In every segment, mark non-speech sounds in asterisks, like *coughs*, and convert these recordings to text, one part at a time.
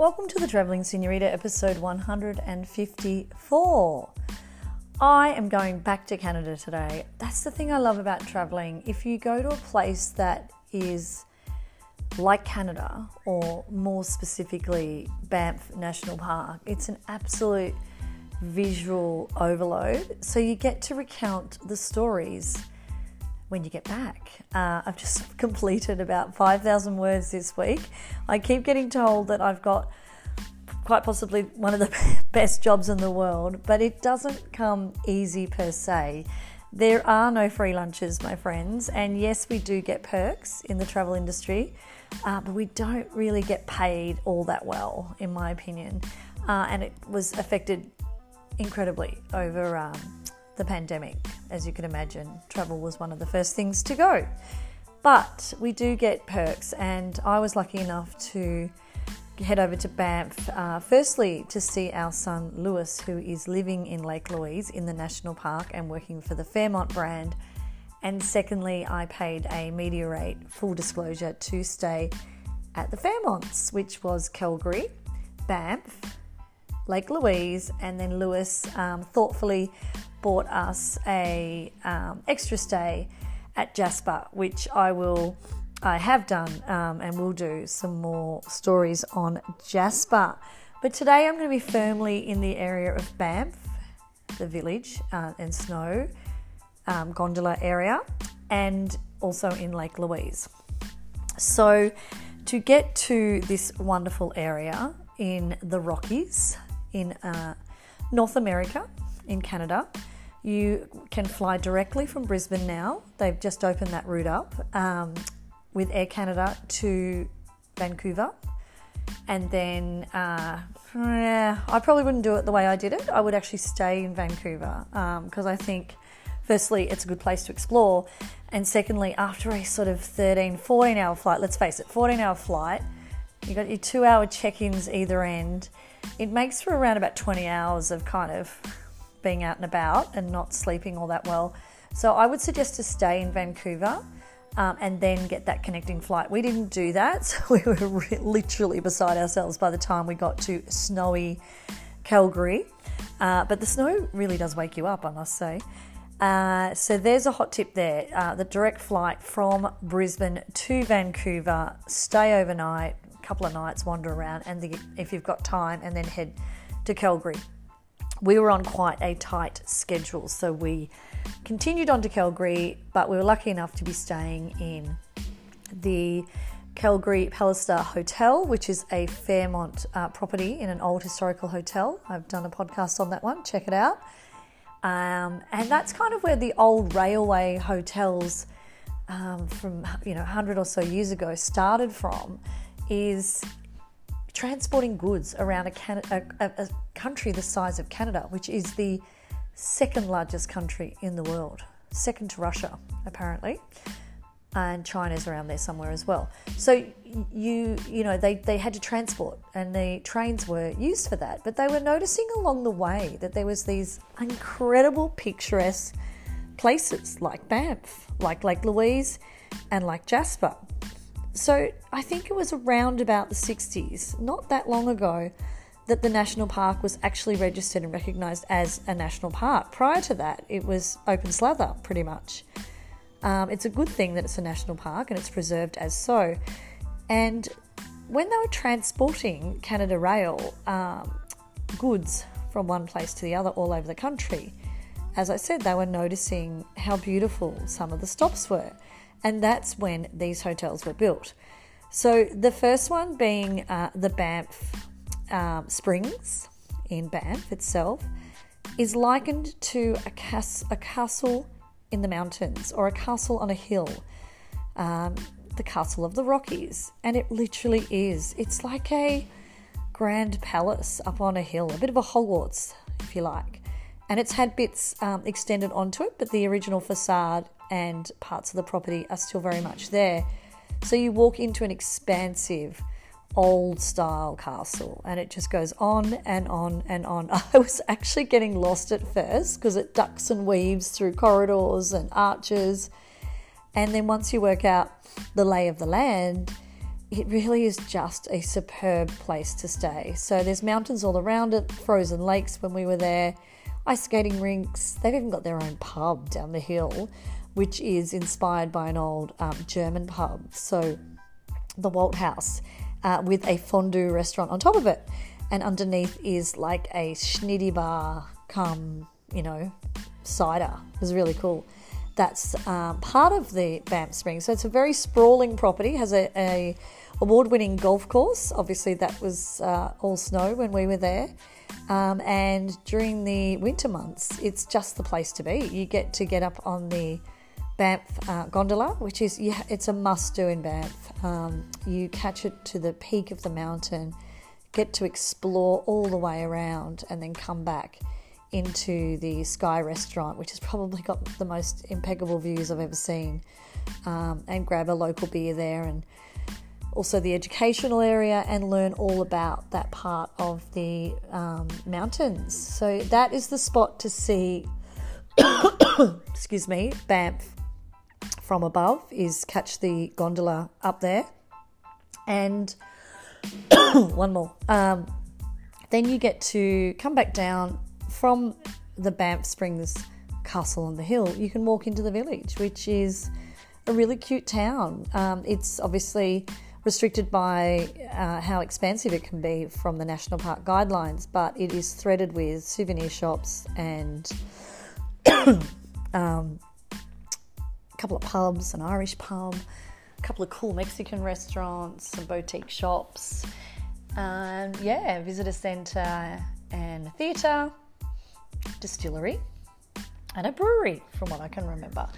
Welcome to the Traveling Senorita, episode 154. I am going back to Canada today. That's the thing I love about traveling. If you go to a place that is like Canada, or more specifically, Banff National Park, it's an absolute visual overload. So you get to recount the stories when you get back. Uh, I've just *laughs* completed about 5,000 words this week. I keep getting told that I've got quite possibly one of the *laughs* best jobs in the world, but it doesn't come easy per se. There are no free lunches, my friends, and yes, we do get perks in the travel industry, uh, but we don't really get paid all that well, in my opinion. Uh, and it was affected incredibly over um, the pandemic. As you can imagine, travel was one of the first things to go. But we do get perks, and I was lucky enough to head over to Banff, uh, firstly to see our son Lewis, who is living in Lake Louise in the national park and working for the Fairmont brand. And secondly, I paid a media rate, full disclosure, to stay at the Fairmonts, which was Calgary, Banff, Lake Louise, and then Lewis um, thoughtfully bought us a um, extra stay at Jasper, which I will, I have done, um, and will do some more stories on Jasper. But today I'm going to be firmly in the area of Banff, the village uh, and snow um, gondola area, and also in Lake Louise. So, to get to this wonderful area in the Rockies in uh, North America, in Canada, you can fly directly from Brisbane now. They've just opened that route up um, with Air Canada to Vancouver. And then uh, yeah, I probably wouldn't do it the way I did it. I would actually stay in Vancouver because um, I think, firstly, it's a good place to explore. And secondly, after a sort of 13, 14 hour flight, let's face it, 14 hour flight, you got your two hour check ins either end. It makes for around about 20 hours of kind of being out and about and not sleeping all that well. So I would suggest to stay in Vancouver um, and then get that connecting flight. We didn't do that, so *laughs* we were re- literally beside ourselves by the time we got to snowy Calgary. Uh, but the snow really does wake you up, I must say. Uh, so there's a hot tip there. Uh, the direct flight from Brisbane to Vancouver, stay overnight, a couple of nights, wander around, and the, if you've got time, and then head to Calgary we were on quite a tight schedule, so we continued on to Calgary, but we were lucky enough to be staying in the Calgary Palliser Hotel, which is a Fairmont uh, property in an old historical hotel. I've done a podcast on that one, check it out. Um, and that's kind of where the old railway hotels um, from you know 100 or so years ago started from is transporting goods around a, Can- a, a, country the size of Canada, which is the second largest country in the world, second to Russia, apparently. And China's around there somewhere as well. So you you know they, they had to transport and the trains were used for that. But they were noticing along the way that there was these incredible picturesque places like Banff, like Lake Louise, and like Jasper. So I think it was around about the 60s, not that long ago, that the national park was actually registered and recognised as a national park. Prior to that, it was open slather pretty much. Um, it's a good thing that it's a national park and it's preserved as so. And when they were transporting Canada Rail um, goods from one place to the other all over the country, as I said, they were noticing how beautiful some of the stops were. And that's when these hotels were built. So the first one being uh, the Banff um, Springs in Banff itself is likened to a, cas- a, castle in the mountains or a castle on a hill, um, the Castle of the Rockies. And it literally is. It's like a grand palace up on a hill, a bit of a Hogwarts, if you like. And it's had bits um, extended onto it, but the original facade and parts of the property are still very much there. So you walk into an expansive, old style castle and it just goes on and on and on. *laughs* I was actually getting lost at first because it ducks and weaves through corridors and arches. And then once you work out the lay of the land, it really is just a superb place to stay. So there's mountains all around it, frozen lakes when we were there, ice skating rinks. They've even got their own pub down the hill, which is inspired by an old um, German pub. So the Waldhaus uh, with a fondue restaurant on top of it. And underneath is like a schnitty bar come, you know, cider. It was really cool that's um, part of the Banff Springs. So it's a very sprawling property, has a, a award-winning golf course. Obviously, that was uh, all snow when we were there. Um, and during the winter months, it's just the place to be. You get to get up on the Banff uh, gondola, which is yeah, it's a must-do in Banff. Um, you catch it to the peak of the mountain, get to explore all the way around, and then come back into the Sky restaurant, which has probably got the most impeccable views I've ever seen, um, and grab a local beer there and also the educational area and learn all about that part of the um, mountains. So that is the spot to see, *coughs* excuse me, Banff from above is catch the gondola up there. And *coughs* one more. Um, then you get to come back down from the Banff Springs Castle on the Hill, you can walk into the village, which is a really cute town. Um, it's obviously restricted by uh, how expansive it can be from the national park guidelines, but it is threaded with souvenir shops and *coughs* um, couple of pubs, an Irish pub, a couple of cool Mexican restaurants, some boutique shops, and yeah, visitor centre and a theatre distillery and a brewery, from what I can remember.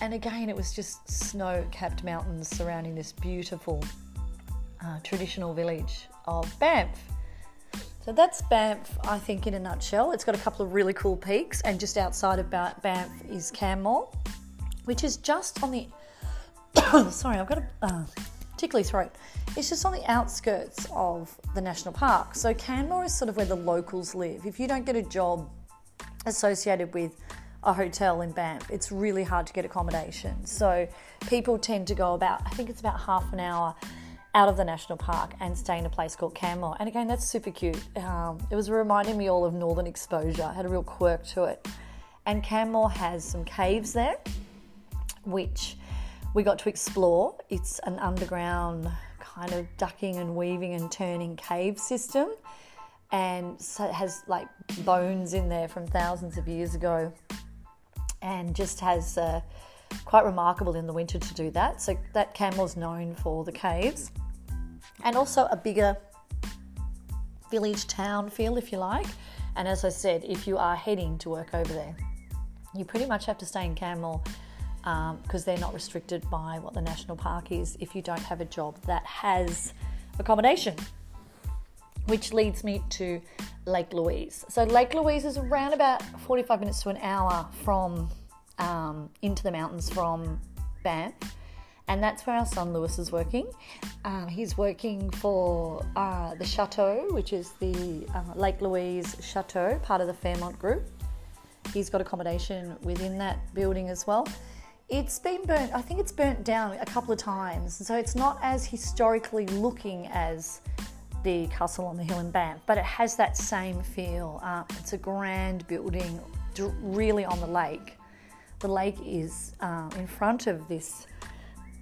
And again, it was just snow capped mountains surrounding this beautiful uh, traditional village of Banff. So that's Banff, I think, in a nutshell. It's got a couple of really cool peaks, and just outside of Banff is Canmore, which is just on the. *coughs* sorry, I've got a uh, tickly throat. It's just on the outskirts of the national park. So Canmore is sort of where the locals live. If you don't get a job associated with a hotel in Banff. It's really hard to get accommodation. So people tend to go about, I think it's about half an hour out of the national park and stay in a place called Canmore. And again, that's super cute. Um, it was reminding me all of Northern Exposure, it had a real quirk to it. And Canmore has some caves there, which we got to explore. It's an underground kind of ducking and weaving and turning cave system and so it has like bones in there from thousands of years ago and just has uh, quite remarkable in the winter to do that. So that Canmore's known for the caves. And also a bigger village town feel if you like. And as i said if you are heading to work over there you pretty much have to stay in canmore because um, they're not restricted by what the national park is if you don't have a job that has accommodation which leads me to Lake Louise. So Lake Louise is around about 45 minutes to an hour from um, into the mountains from Banff, and that's where our son Lewis is working. Uh, he's working for uh, the Chateau, which is the uh, Lake Louise Chateau, part of the Fairmont Group. He's got accommodation within that building as well. It's been burnt, I think it's burnt down a couple of times, so it's not as historically looking as the Castle on the Hill in Banff, but it has that same feel. Uh, it's a grand building, really on the lake. The lake is uh, in front of this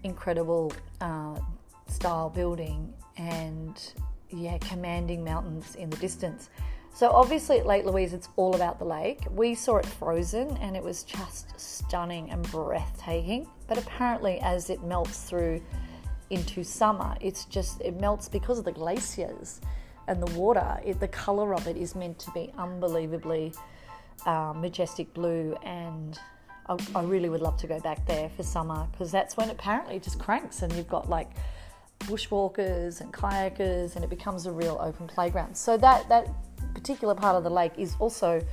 incredible uh, style building and yeah, commanding mountains in the distance. So obviously at Lake Louise, it's all about the lake. We saw it frozen and it was just stunning and breathtaking. But apparently, as it melts through into summer. It's just, it melts because of the glaciers and the water. It, the colour of it is meant to be unbelievably uh, majestic blue and I, I, really would love to go back there for summer because that's when apparently it just cranks and you've got like bushwalkers and kayakers and it becomes a real open playground. So that, that particular part of the lake is also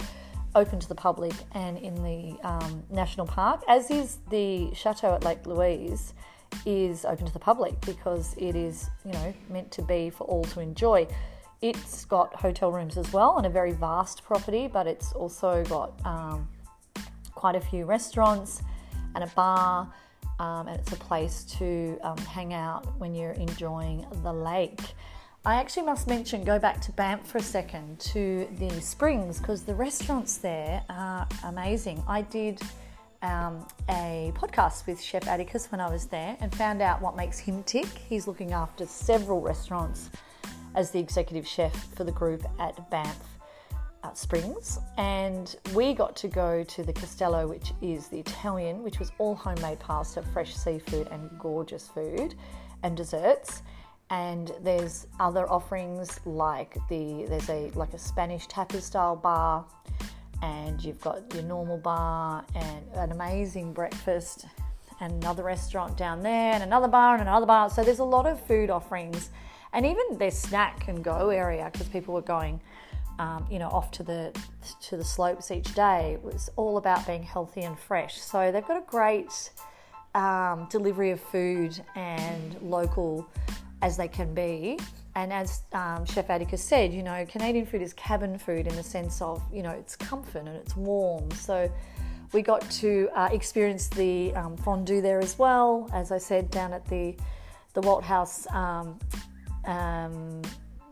open to the public and in the um, national park, as is the chateau at Lake Louise is open to the public because it is, you know, meant to be for all to enjoy. It's got hotel rooms as well and a very vast property, but it's also got um, quite a few restaurants and a bar um, and it's a place to um, hang out when you're enjoying the lake. I actually must mention, go back to Banff for a second to the springs because the restaurants there are amazing. I did um, a podcast with Chef Atticus when I was there and found out what makes him tick. He's looking after several restaurants as the executive chef for the group at Banff uh, Springs. And we got to go to the Castello, which is the Italian, which was all homemade pasta, fresh seafood, and gorgeous food and desserts. And there's other offerings like the there's a like a Spanish tapas style bar and you've got your normal bar and an amazing breakfast and another restaurant down there and another bar and another bar. So there's a lot of food offerings and even their snack and go area because people were going, um, you know, off to the to the slopes each day. It was all about being healthy and fresh. So they've got a great um, delivery of food and local as they can be. And as um, Chef Atticus said, you know, Canadian food is cabin food in the sense of, you know, it's comfort and it's warm. So we got to uh, experience the um, fondue there as well. As I said, down at the the Waldhaus um, um,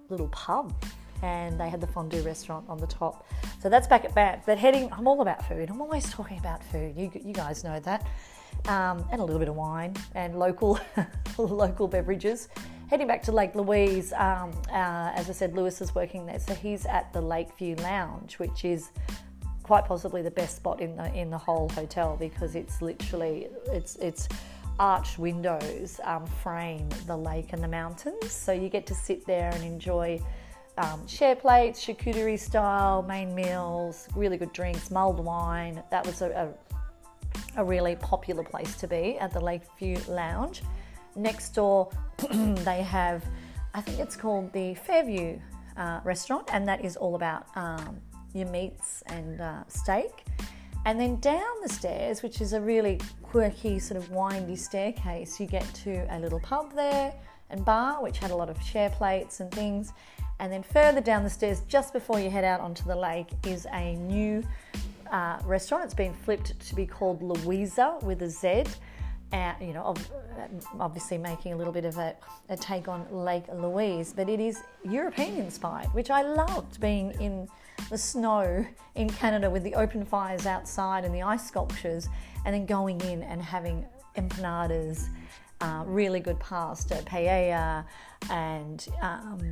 little pub, and they had the fondue restaurant on the top. So that's back at Banff. But heading, I'm all about food. I'm always talking about food. You, you guys know that. Um, and a little bit of wine and local *laughs* local beverages heading back to Lake Louise, um, uh, as I said, Lewis is working there, so he's at the Lakeview Lounge, which is quite possibly the best spot in the in the whole hotel because it's literally it's it's arched windows um, frame the lake and the mountains, so you get to sit there and enjoy. Um, share plates, charcuterie style, main meals, really good drinks, mulled wine. That was a, a, a really popular place to be at the Lakeview Lounge. Next door, *clears throat* they have, I think it's called the Fairview uh, restaurant, and that is all about um, your meats and uh, steak. And then down the stairs, which is a really quirky, sort of windy staircase, you get to a little pub there and bar, which had a lot of share plates and things. And then further down the stairs, just before you head out onto the lake, is a new uh, restaurant. It's been flipped to be called Louisa with a Z you know, obviously making a little bit of a, a, take on Lake Louise, but it is European inspired, which I loved being in the snow in Canada with the open fires outside and the ice sculptures, and then going in and having empanadas, uh, really good pasta, paella, and um,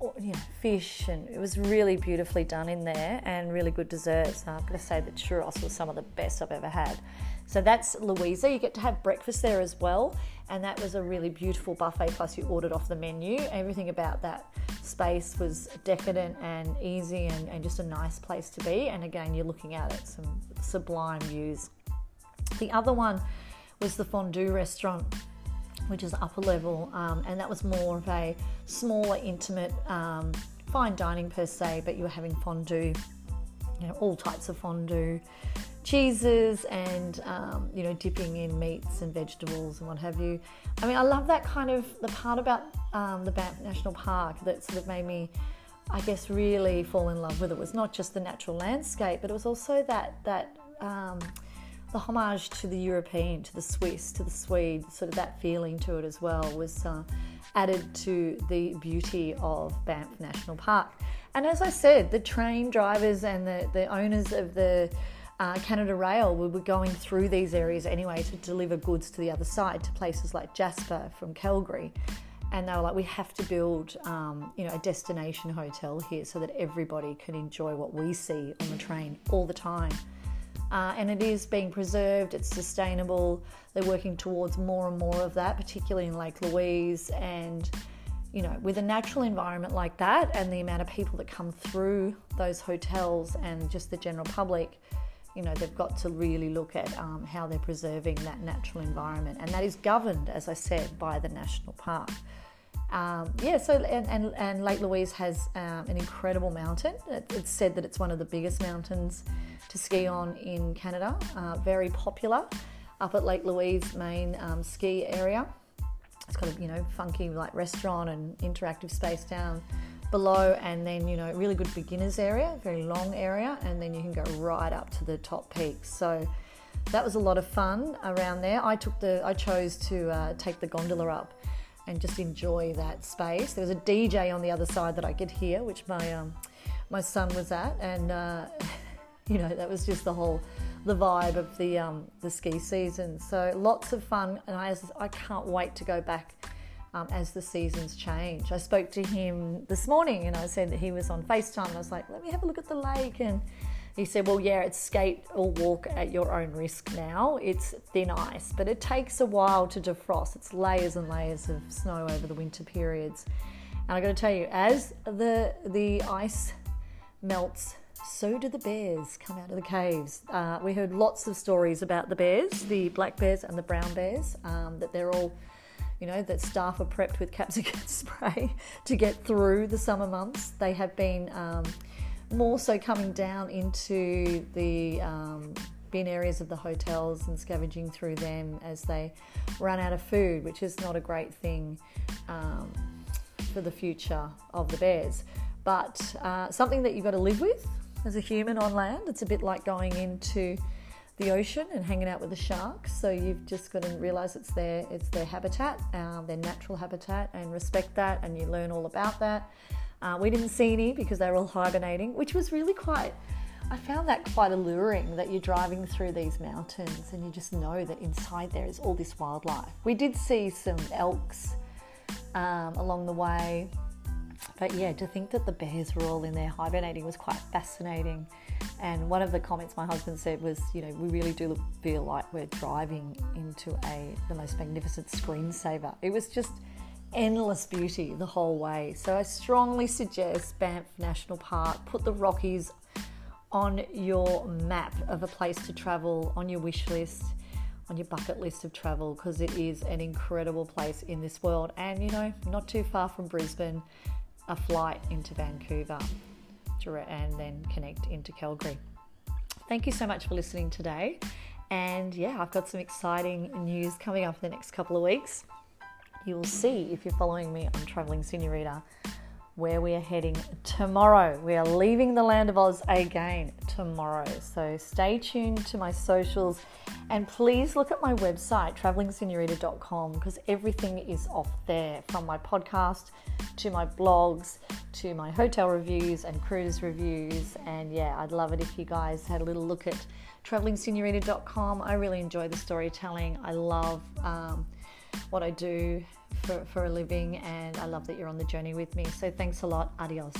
you know, fish, and it was really beautifully done in there, and really good desserts. I've got to say that churros was some of the best I've ever had. So that's Louisa. You get to have breakfast there as well. And that was a really beautiful buffet, plus you ordered off the menu. Everything about that space was decadent and easy and, and just a nice place to be. And again, you're looking out at some sublime views. The other one was the fondue restaurant, which is upper level, um, and that was more of a smaller, intimate, um, fine dining per se, but you were having fondue, you know, all types of fondue, cheeses and um, you know dipping in meats and vegetables and what have you. I mean, I love that kind of the part about um, the Banff National Park that sort of made me, I guess, really fall in love with it was not just the natural landscape, but it was also that that um, the homage to the European, to the Swiss, to the Swede, sort of that feeling to it as well was uh, added to the beauty of Banff National Park. And as I said, the train drivers and the, the owners of the uh, Canada Rail, we were going through these areas anyway to deliver goods to the other side, to places like Jasper from Calgary. And they were like, we have to build, um, you know, a destination hotel here so that everybody can enjoy what we see on the train all the time. Uh, and it is being preserved, it's sustainable. They're working towards more and more of that, particularly in Lake Louise. And, you know, with a natural environment like that and the amount of people that come through those hotels and just the general public, you know they've got to really look at um, how they're preserving that natural environment, and that is governed, as I said, by the national park. Um, yeah, so and, and, and, Lake Louise has um, an incredible mountain. It's said that it's one of the biggest mountains to ski on in Canada. Uh, very popular up at Lake Louise main um, ski area. It's got a you know funky like restaurant and interactive space down below and then you know really good beginners area very long area and then you can go right up to the top peaks so that was a lot of fun around there. I took the, I chose to uh, take the gondola up and just enjoy that space. There was a DJ on the other side that I could hear, which my um, my son was at, and uh, *laughs* you know that was just the whole the vibe of the um, the ski season. So lots of fun, and I I can't wait to go back. Um, as the seasons change, I spoke to him this morning and I said that he was on FaceTime. I was like, let me have a look at the lake. And he said, Well, yeah, it's skate or walk at your own risk now. It's thin ice, but it takes a while to defrost. It's layers and layers of snow over the winter periods. And I got to tell you, as the, the ice melts, so do the bears come out of the caves. Uh, we heard lots of stories about the bears, the black bears and the brown bears, um, that they're all, you know, that staff are prepped with capsicum *laughs* spray to get through the summer months. They have been um, more so coming down into the um, bin areas of the hotels and scavenging through them as they run out of food, which is not a great thing um, for the future of the bears. But uh, something that you've got to live with as a human on land. It's a bit like going into the ocean and hanging out with the sharks. So you've just got to realise it's their it's their habitat, uh, their natural habitat, and respect that. And you learn all about that. Uh, we didn't see any because they were all hibernating, which was really quite. I found that quite alluring that you're driving through these mountains and you just know that inside there is all this wildlife. We did see some elks um, along the way, but yeah, to think that the bears were all in there hibernating was quite fascinating. And one of the comments my husband said was, you know, we really do feel like we're driving into a the most magnificent screensaver. It was just endless beauty the whole way. So I strongly suggest Banff National Park. Put the Rockies on your map of a place to travel, on your wish list, on your bucket list of travel, because it is an incredible place in this world. And you know, not too far from Brisbane, a flight into Vancouver and then connect into Calgary. Thank you so much for listening today. And yeah, I've got some exciting news coming up in the next couple of weeks you will see if you're following me on Traveling Senorita where we are heading tomorrow. We are leaving the land of Oz again tomorrow. So stay tuned to my socials and please look at my website, travelingsenorita.com, because everything is off there from my podcast to my blogs to my hotel reviews and cruise reviews. And yeah, I'd love it if you guys had a little look at travelingsenorita.com. I really enjoy the storytelling. I love um, what I do for, for a living, and I love that you're on the journey with me. So thanks a lot. Adios.